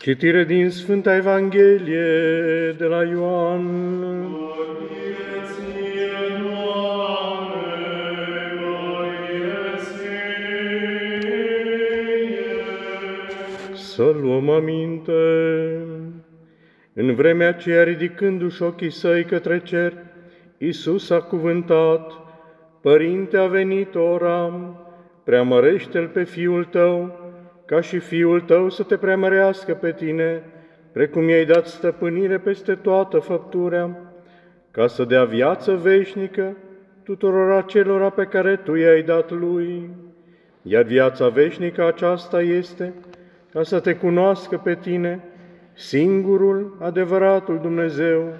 Citire din Sfânta Evanghelie de la Ioan. Să luăm aminte. În vremea aceea, ridicându-și ochii săi către cer, Iisus a cuvântat, Părinte, a venit ora, preamărește-L pe Fiul Tău, ca și Fiul Tău să te preamărească pe tine, precum i-ai dat stăpânire peste toată făpturea, ca să dea viață veșnică tuturor acelora pe care Tu i-ai dat Lui. Iar viața veșnică aceasta este ca să te cunoască pe tine, singurul, adevăratul Dumnezeu,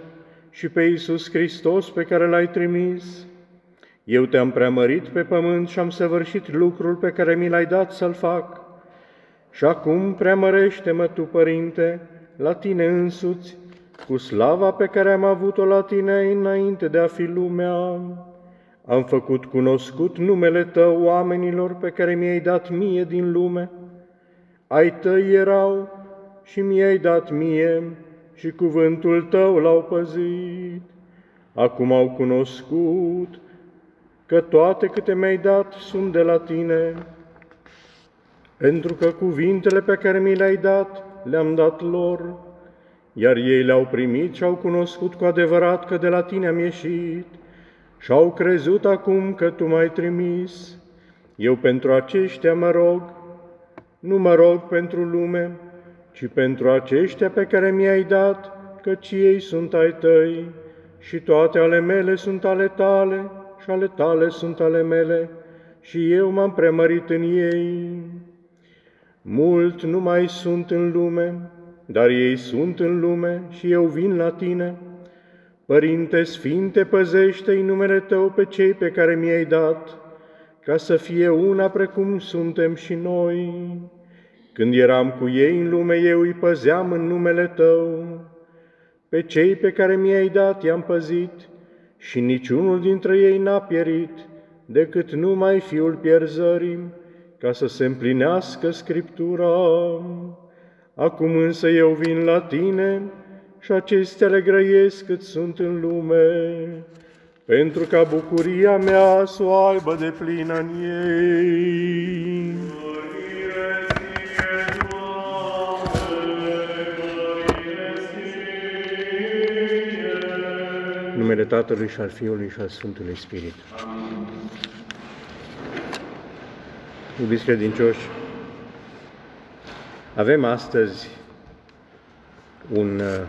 și pe Iisus Hristos pe care L-ai trimis. Eu te-am preamărit pe pământ și am săvârșit lucrul pe care mi l-ai dat să-l fac. Și acum preamărește-mă tu, Părinte, la tine însuți, cu slava pe care am avut-o la tine înainte de a fi lumea. Am făcut cunoscut numele Tău oamenilor pe care mi-ai dat mie din lume. Ai Tăi erau și mi-ai dat mie și cuvântul Tău l-au păzit. Acum au cunoscut că toate câte mi-ai dat sunt de la Tine, pentru că cuvintele pe care mi le-ai dat le-am dat lor, iar ei le-au primit și au cunoscut cu adevărat că de la Tine am ieșit și au crezut acum că Tu m-ai trimis. Eu pentru aceștia mă rog, nu mă rog pentru lume, ci pentru aceștia pe care mi-ai dat, căci ei sunt ai Tăi și toate ale mele sunt ale Tale și ale Tale sunt ale mele și eu m-am premărit în ei. Mult nu mai sunt în lume, dar ei sunt în lume și eu vin la tine. Părinte Sfinte, păzește-i numele Tău pe cei pe care mi-ai dat, ca să fie una precum suntem și noi. Când eram cu ei în lume, eu îi păzeam în numele Tău. Pe cei pe care mi-ai dat i-am păzit și niciunul dintre ei n-a pierit, decât numai fiul pierzării, ca să se împlinească Scriptura. Acum însă eu vin la tine și acestea le grăiesc cât sunt în lume, pentru ca bucuria mea să o aibă de plină în ei. numele Tatălui și al Fiului și al Sfântului Spirit. Iubiți credincioși, avem astăzi un uh,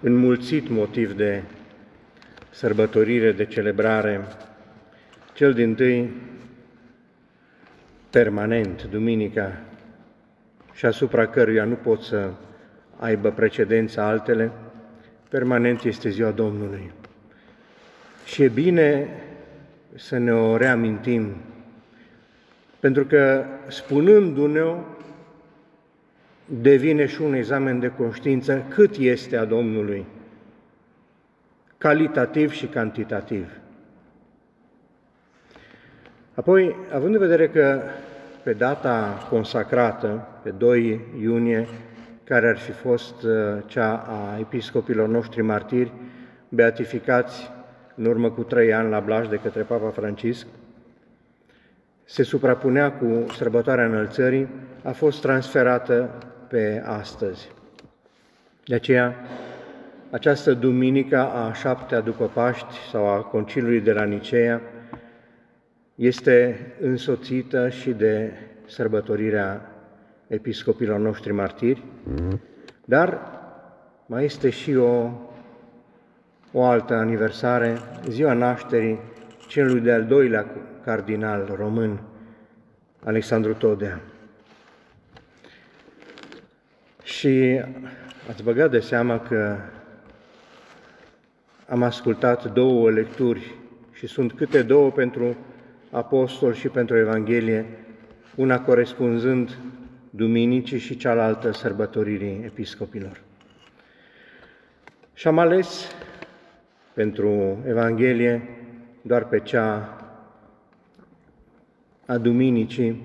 înmulțit motiv de sărbătorire, de celebrare, cel din tâi permanent, duminica, și asupra căruia nu pot să aibă precedența altele, permanent este ziua Domnului. Și e bine să ne o reamintim, pentru că spunându-ne-o, devine și un examen de conștiință cât este a Domnului, calitativ și cantitativ. Apoi, având în vedere că pe data consacrată, pe 2 iunie, care ar fi fost uh, cea a episcopilor noștri martiri, beatificați în urmă cu trei ani la Blaj de către Papa Francisc, se suprapunea cu sărbătoarea înălțării, a fost transferată pe astăzi. De aceea, această duminică a șaptea după Paști sau a Conciliului de la Nicea este însoțită și de sărbătorirea episcopilor noștri martiri, dar mai este și o o altă aniversare, ziua nașterii celui de-al doilea cardinal român, Alexandru Todea. Și ați băgat de seama că am ascultat două lecturi și sunt câte două pentru apostol și pentru Evanghelie, una corespunzând duminicii și cealaltă sărbătoririi episcopilor. Și am ales pentru Evanghelie doar pe cea a Duminicii,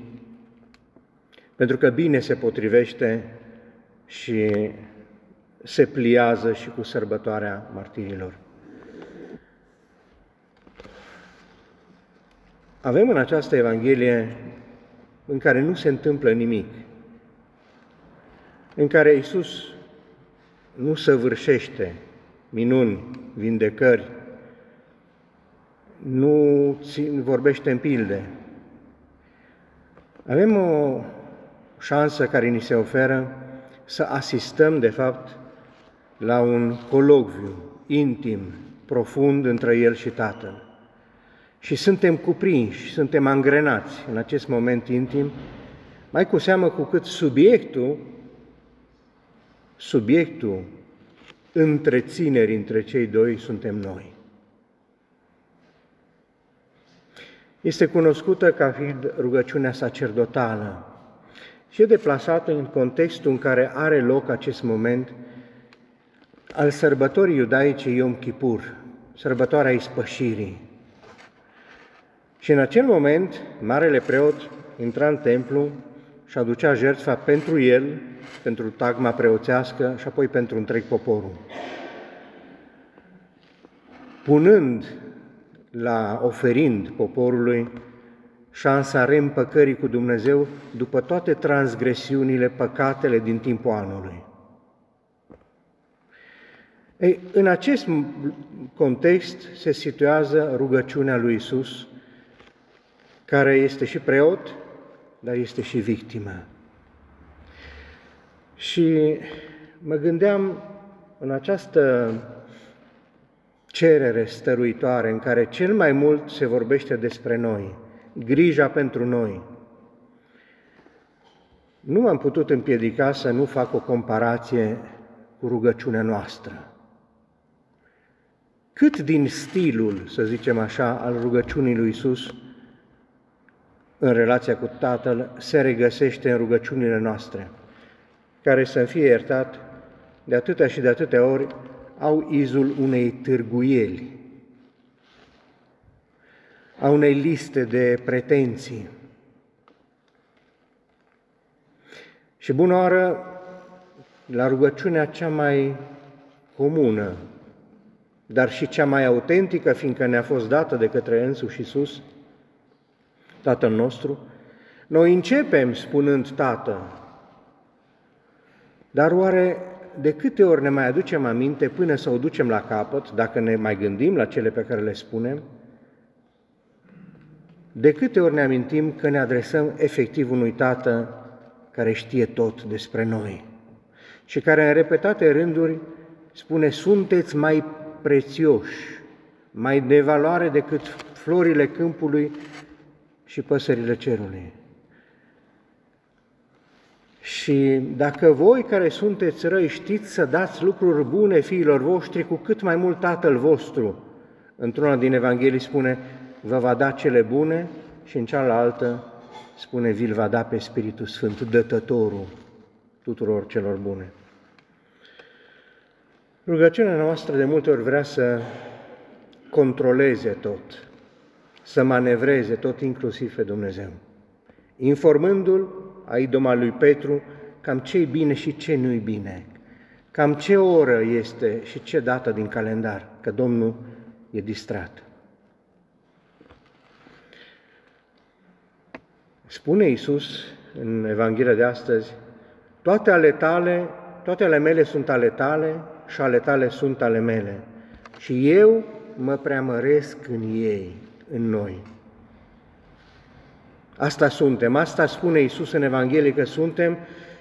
pentru că bine se potrivește și se pliază și cu sărbătoarea martirilor. Avem în această Evanghelie în care nu se întâmplă nimic, în care Isus nu săvârșește minuni, vindecări, nu vorbește în pilde. Avem o șansă care ni se oferă să asistăm, de fapt, la un colocviu intim, profund între El și Tatăl. Și suntem cuprinși, suntem angrenați în acest moment intim, mai cu seamă cu cât subiectul, subiectul întreținerii între cei doi suntem noi. Este cunoscută ca fiind rugăciunea sacerdotală și e deplasată în contextul în care are loc acest moment al sărbătorii iudaice Yom Kippur, sărbătoarea ispășirii. Și în acel moment, marele preot intra în templu și aducea jertfa pentru el, pentru tagma preoțească și apoi pentru întreg poporul. Punând la oferind poporului șansa reîmpăcării cu Dumnezeu după toate transgresiunile, păcatele din timpul anului. Ei, în acest context se situează rugăciunea lui Isus, care este și preot, dar este și victimă. Și mă gândeam în această cerere stăruitoare în care cel mai mult se vorbește despre noi, grija pentru noi. Nu m-am putut împiedica să nu fac o comparație cu rugăciunea noastră. Cât din stilul, să zicem așa, al rugăciunii lui Isus în relația cu Tatăl se regăsește în rugăciunile noastre, care să fie iertat de atâtea și de atâtea ori au izul unei târguieli, a unei liste de pretenții. Și bună oară, la rugăciunea cea mai comună, dar și cea mai autentică, fiindcă ne-a fost dată de către însuși Iisus, Tatăl nostru, noi începem spunând Tată, dar oare de câte ori ne mai aducem aminte până să o ducem la capăt, dacă ne mai gândim la cele pe care le spunem, de câte ori ne amintim că ne adresăm efectiv unui Tată care știe tot despre noi și care în repetate rânduri spune, sunteți mai prețioși, mai de valoare decât florile câmpului și păsările cerului. Și dacă voi care sunteți răi știți să dați lucruri bune fiilor voștri, cu cât mai mult Tatăl vostru, într-una din Evanghelii spune, vă va da cele bune și în cealaltă spune, vi-l va da pe Spiritul Sfânt, dătătorul tuturor celor bune. Rugăciunea noastră de multe ori vrea să controleze tot, să manevreze tot, inclusiv pe Dumnezeu, informându-L a idoma lui Petru cam ce bine și ce nu-i bine, cam ce oră este și ce dată din calendar, că Domnul e distrat. Spune Iisus în Evanghelia de astăzi, toate ale tale, toate ale mele sunt ale tale și ale tale sunt ale mele. Și eu mă preamăresc în ei, în noi. Asta suntem, asta spune Iisus în Evanghelie că suntem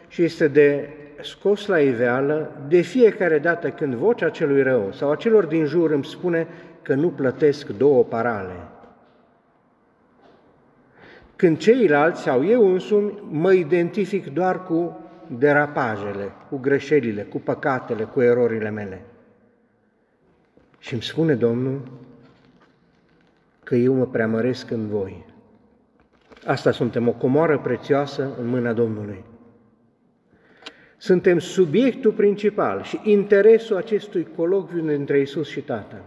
și este de scos la iveală de fiecare dată când vocea celui rău sau a celor din jur îmi spune că nu plătesc două parale. Când ceilalți sau eu însumi mă identific doar cu derapajele, cu greșelile, cu păcatele, cu erorile mele. Și îmi spune Domnul că eu mă preamăresc în voi. Asta suntem, o comoară prețioasă în mâna Domnului. Suntem subiectul principal și interesul acestui colocviu dintre Isus și Tatăl.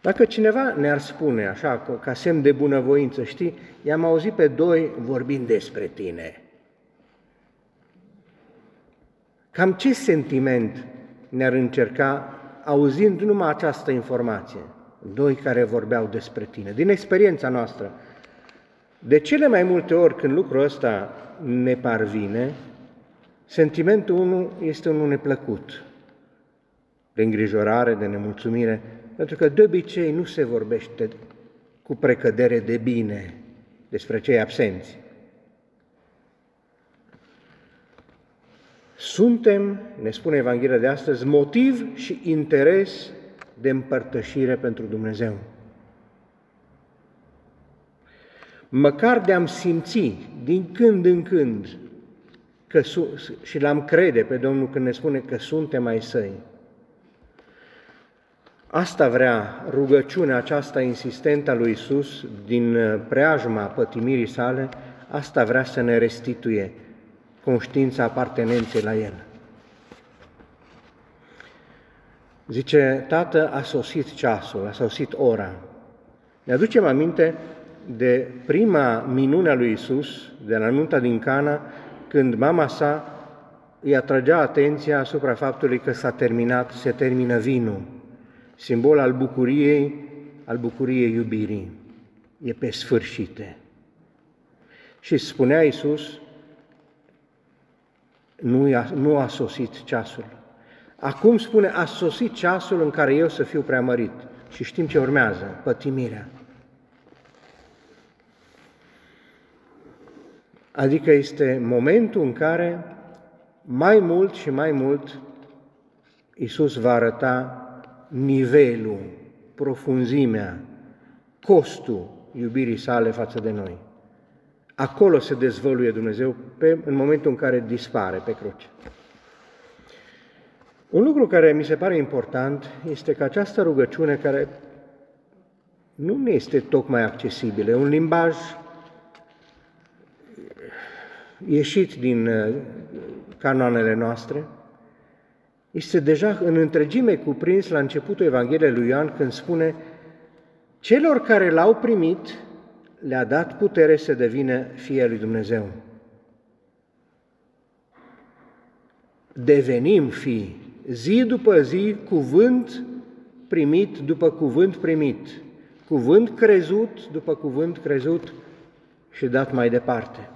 Dacă cineva ne-ar spune, așa, ca semn de bunăvoință, știi, i-am auzit pe doi vorbind despre tine. Cam ce sentiment ne-ar încerca auzind numai această informație? Doi care vorbeau despre tine, din experiența noastră. De cele mai multe ori când lucrul ăsta ne parvine, sentimentul unul este unul neplăcut, de îngrijorare, de nemulțumire, pentru că de obicei nu se vorbește cu precădere de bine despre cei absenți. Suntem, ne spune Evanghelia de astăzi, motiv și interes de împărtășire pentru Dumnezeu. Măcar de-am simți din când în când că și l-am crede pe Domnul când ne spune că suntem ai săi. Asta vrea rugăciunea aceasta insistentă a lui Isus din preajma pătimirii sale, asta vrea să ne restituie conștiința apartenenței la El. Zice, Tată, a sosit ceasul, a sosit ora. Ne aducem aminte de prima minune a lui Isus, de la nunta din Cana, când mama sa îi atragea atenția asupra faptului că s-a terminat, se termină vinul, simbol al bucuriei, al bucuriei iubirii. E pe sfârșite. Și spunea Isus, nu a, nu a sosit ceasul. Acum spune, a sosit ceasul în care eu să fiu preamărit. Și știm ce urmează, pătimirea. Adică este momentul în care mai mult și mai mult Isus va arăta nivelul, profunzimea, costul iubirii sale față de noi. Acolo se dezvăluie Dumnezeu pe, în momentul în care dispare pe cruce. Un lucru care mi se pare important este că această rugăciune, care nu ne este tocmai accesibilă, un limbaj ieșit din uh, canoanele noastre, este deja în întregime cuprins la începutul Evangheliei lui Ioan când spune celor care l-au primit le-a dat putere să devină fie lui Dumnezeu. Devenim fi zi după zi, cuvânt primit după cuvânt primit, cuvânt crezut după cuvânt crezut și dat mai departe.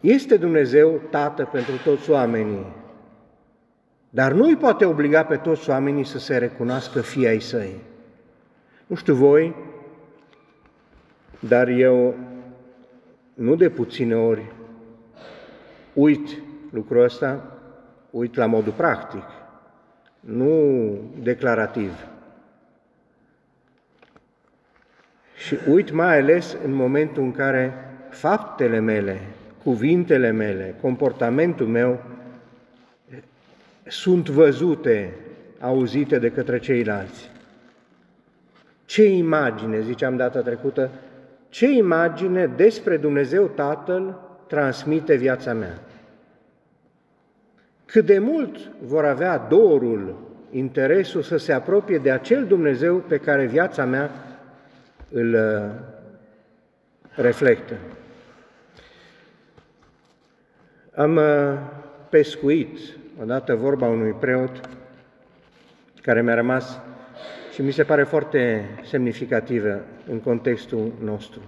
Este Dumnezeu Tată pentru toți oamenii, dar nu îi poate obliga pe toți oamenii să se recunoască fii ai săi. Nu știu voi, dar eu nu de puține ori uit lucrul ăsta, uit la modul practic, nu declarativ. Și uit mai ales în momentul în care faptele mele, cuvintele mele, comportamentul meu sunt văzute, auzite de către ceilalți. Ce imagine, ziceam data trecută, ce imagine despre Dumnezeu Tatăl transmite viața mea? Cât de mult vor avea dorul, interesul să se apropie de acel Dumnezeu pe care viața mea îl uh, reflectă. Am uh, pescuit odată vorba unui preot care mi-a rămas și mi se pare foarte semnificativă în contextul nostru.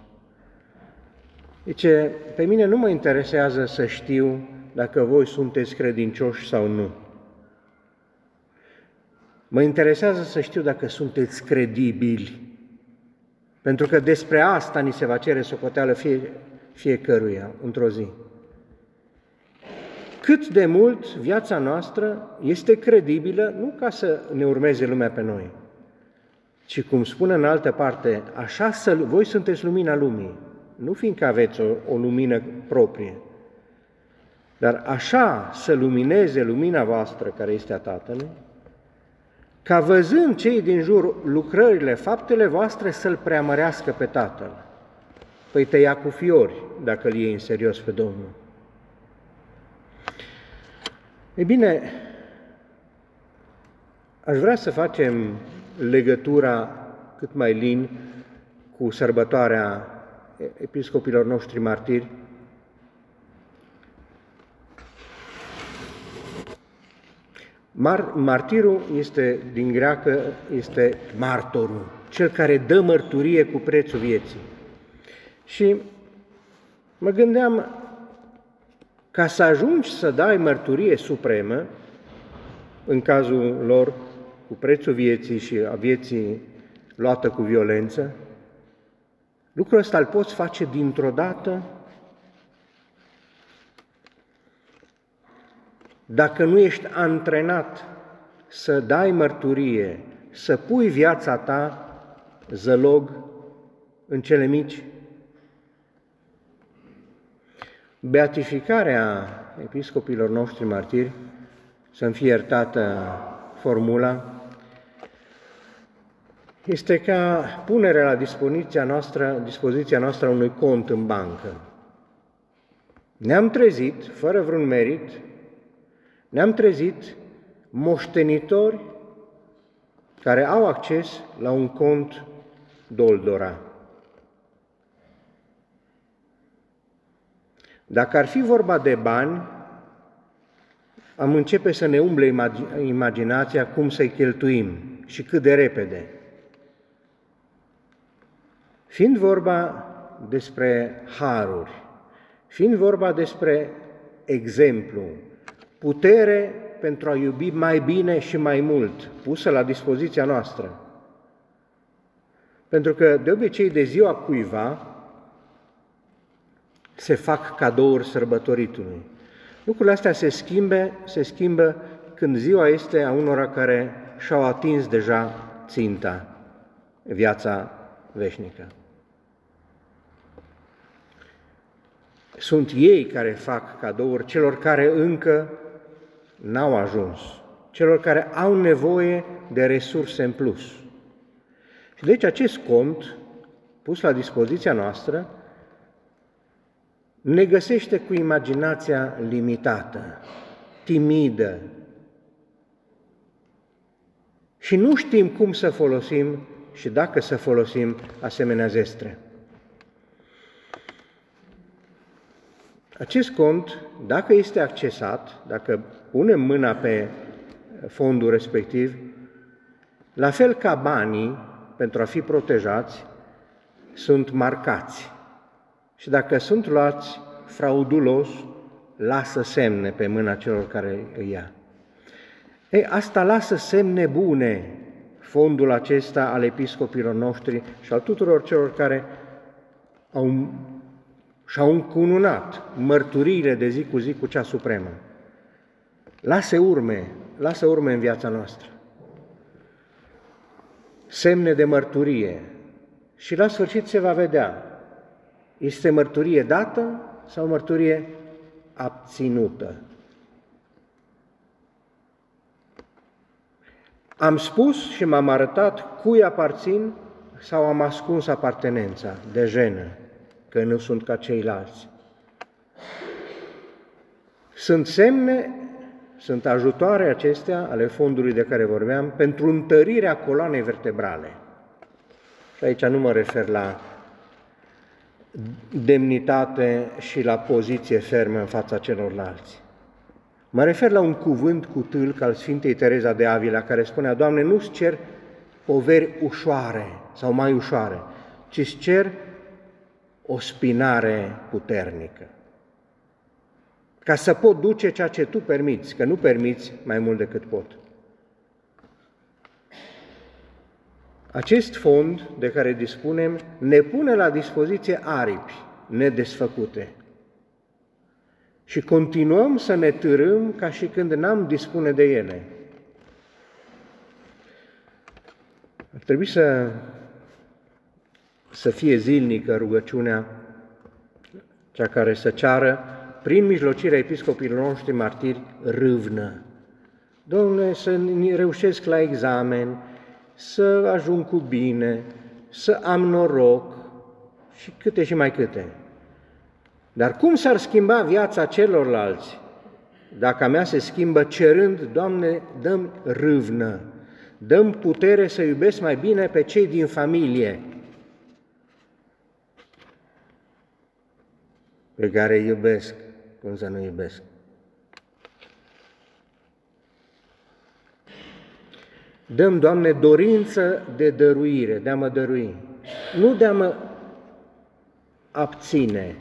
Zice, pe mine nu mă interesează să știu dacă voi sunteți credincioși sau nu. Mă interesează să știu dacă sunteți credibili, pentru că despre asta ni se va cere socoteală fie, fiecăruia într-o zi. Cât de mult viața noastră este credibilă, nu ca să ne urmeze lumea pe noi, ci cum spune în altă parte, așa să, voi sunteți lumina lumii, nu fiindcă aveți o, o lumină proprie, dar așa să lumineze lumina voastră care este a Tatălui, ca văzând cei din jur lucrările, faptele voastre să-L preamărească pe Tatăl. Păi te ia cu fiori dacă îl iei în serios pe Domnul. Ei bine, aș vrea să facem legătura cât mai lin cu sărbătoarea episcopilor noștri martiri, Mar- martirul este, din greacă, este martorul, cel care dă mărturie cu prețul vieții. Și mă gândeam, ca să ajungi să dai mărturie supremă, în cazul lor cu prețul vieții și a vieții luată cu violență, lucrul ăsta îl poți face dintr-o dată dacă nu ești antrenat să dai mărturie, să pui viața ta zălog în cele mici. Beatificarea episcopilor noștri martiri, să-mi fie iertată formula, este ca punerea la dispoziția noastră, dispoziția noastră a unui cont în bancă. Ne-am trezit, fără vreun merit, ne-am trezit moștenitori care au acces la un cont doldora. Dacă ar fi vorba de bani, am începe să ne umble imaginația cum să-i cheltuim și cât de repede. Fiind vorba despre haruri, fiind vorba despre exemplu, putere pentru a iubi mai bine și mai mult, pusă la dispoziția noastră. Pentru că de obicei de ziua cuiva se fac cadouri sărbătoritului. Lucrurile astea se schimbe, se schimbă când ziua este a unora care și-au atins deja ținta, viața veșnică. Sunt ei care fac cadouri celor care încă n-au ajuns, celor care au nevoie de resurse în plus. Și deci acest cont, pus la dispoziția noastră, ne găsește cu imaginația limitată, timidă, și nu știm cum să folosim și dacă să folosim asemenea zestre. Acest cont, dacă este accesat, dacă punem mâna pe fondul respectiv, la fel ca banii, pentru a fi protejați, sunt marcați. Și dacă sunt luați fraudulos, lasă semne pe mâna celor care îi ia. Ei, asta lasă semne bune, fondul acesta al episcopilor noștri și al tuturor celor care au, și-au încununat mărturiile de zi cu zi cu cea supremă. Lasă urme, lasă urme în viața noastră. Semne de mărturie. Și la sfârșit se va vedea, este mărturie dată sau mărturie abținută. Am spus și m-am arătat cui aparțin sau am ascuns apartenența de jenă, că nu sunt ca ceilalți. Sunt semne sunt ajutoare acestea, ale fondului de care vorbeam, pentru întărirea coloanei vertebrale. Și aici nu mă refer la demnitate și la poziție fermă în fața celorlalți. Mă refer la un cuvânt cu tâlc al Sfintei Tereza de Avila, care spunea, Doamne, nu-ți cer poveri ușoare sau mai ușoare, ci îți cer o spinare puternică ca să pot duce ceea ce tu permiți, că nu permiți mai mult decât pot. Acest fond de care dispunem ne pune la dispoziție aripi nedesfăcute și continuăm să ne târâm ca și când n-am dispune de ele. Ar trebui să, să fie zilnică rugăciunea, cea care să ceară prin mijlocirea episcopilor noștri martiri, râvnă. Domnule, să reușesc la examen, să ajung cu bine, să am noroc și câte și mai câte. Dar cum s-ar schimba viața celorlalți dacă a mea se schimbă cerând, Doamne, dăm râvnă, dăm putere să iubesc mai bine pe cei din familie, pe care iubesc cum să nu iubesc? Dăm, Doamne, dorință de dăruire, de a mă dărui, nu de a mă abține.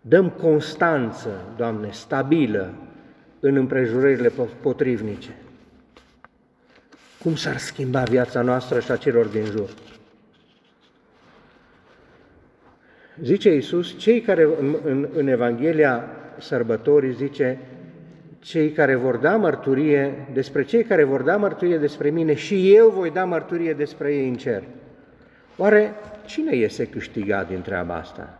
Dăm constanță, Doamne, stabilă în împrejurările potrivnice. Cum s-ar schimba viața noastră și a celor din jur? Zice Iisus, cei care în, în, în Evanghelia sărbătorii zice, cei care vor da mărturie, despre cei care vor da mărturie despre mine și eu voi da mărturie despre ei în cer. Oare cine iese câștigat din treaba asta?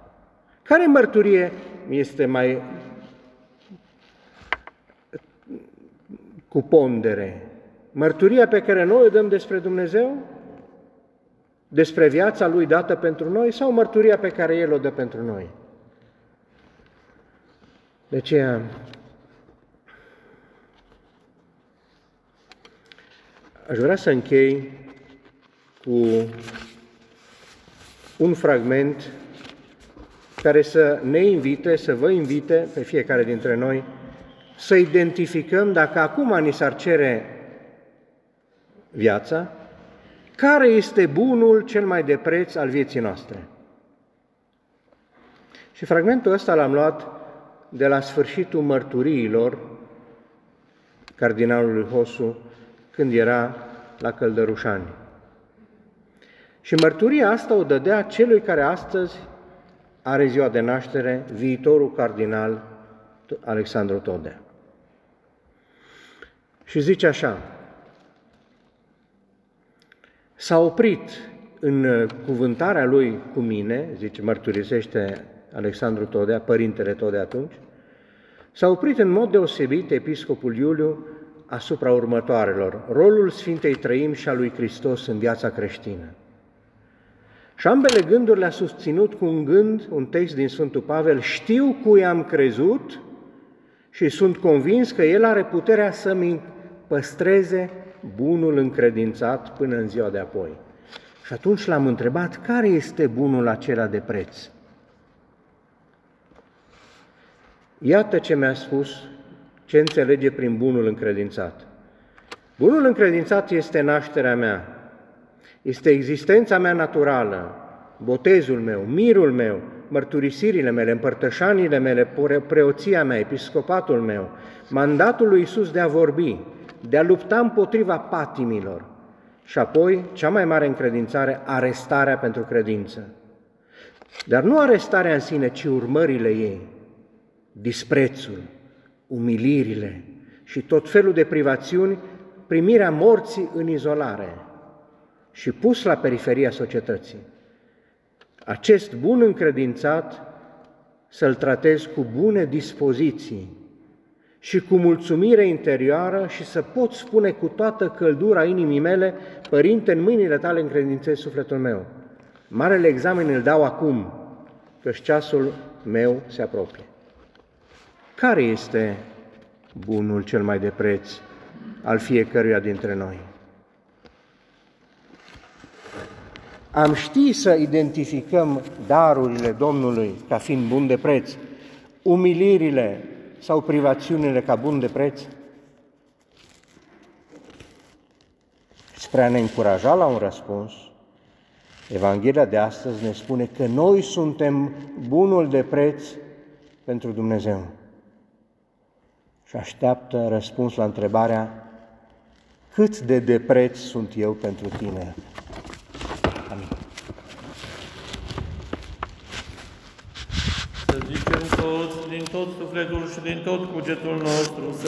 Care mărturie este mai cu pondere? Mărturia pe care noi o dăm despre Dumnezeu? Despre viața Lui dată pentru noi sau mărturia pe care El o dă pentru noi? De aceea, aș vrea să închei cu un fragment care să ne invite, să vă invite pe fiecare dintre noi să identificăm dacă acum ni s-ar cere viața, care este bunul cel mai de preț al vieții noastre. Și fragmentul ăsta l-am luat de la sfârșitul mărturiilor cardinalului Hosu când era la Căldărușani. Și mărturia asta o dădea celui care astăzi are ziua de naștere, viitorul cardinal Alexandru Todea. Și zice așa, s-a oprit în cuvântarea lui cu mine, zice, mărturisește Alexandru Todea, părintele Todea atunci, s-a oprit în mod deosebit episcopul Iuliu asupra următoarelor, rolul Sfintei Trăim și a lui Hristos în viața creștină. Și ambele gânduri le-a susținut cu un gând, un text din Sfântul Pavel, știu cui am crezut și sunt convins că El are puterea să-mi păstreze bunul încredințat până în ziua de apoi. Și atunci l-am întrebat, care este bunul acela de preț? Iată ce mi-a spus, ce înțelege prin bunul încredințat. Bunul încredințat este nașterea mea, este existența mea naturală, botezul meu, mirul meu, mărturisirile mele, împărtășanile mele, preoția mea, episcopatul meu, mandatul lui Isus de a vorbi, de a lupta împotriva patimilor și apoi, cea mai mare încredințare, arestarea pentru credință. Dar nu arestarea în sine, ci urmările ei, disprețul, umilirile și tot felul de privațiuni, primirea morții în izolare – și pus la periferia societății. Acest bun încredințat să-l tratez cu bune dispoziții și cu mulțumire interioară și să pot spune cu toată căldura inimii mele, Părinte, în mâinile tale încredințez sufletul meu. Marele examen îl dau acum, căci ceasul meu se apropie. Care este bunul cel mai de preț al fiecăruia dintre noi? am ști să identificăm darurile Domnului ca fiind bun de preț, umilirile sau privațiunile ca bun de preț? Spre a ne încuraja la un răspuns, Evanghelia de astăzi ne spune că noi suntem bunul de preț pentru Dumnezeu. Și așteaptă răspuns la întrebarea cât de de preț sunt eu pentru tine? Să zicem toți, din tot sufletul și din tot cugetul nostru, să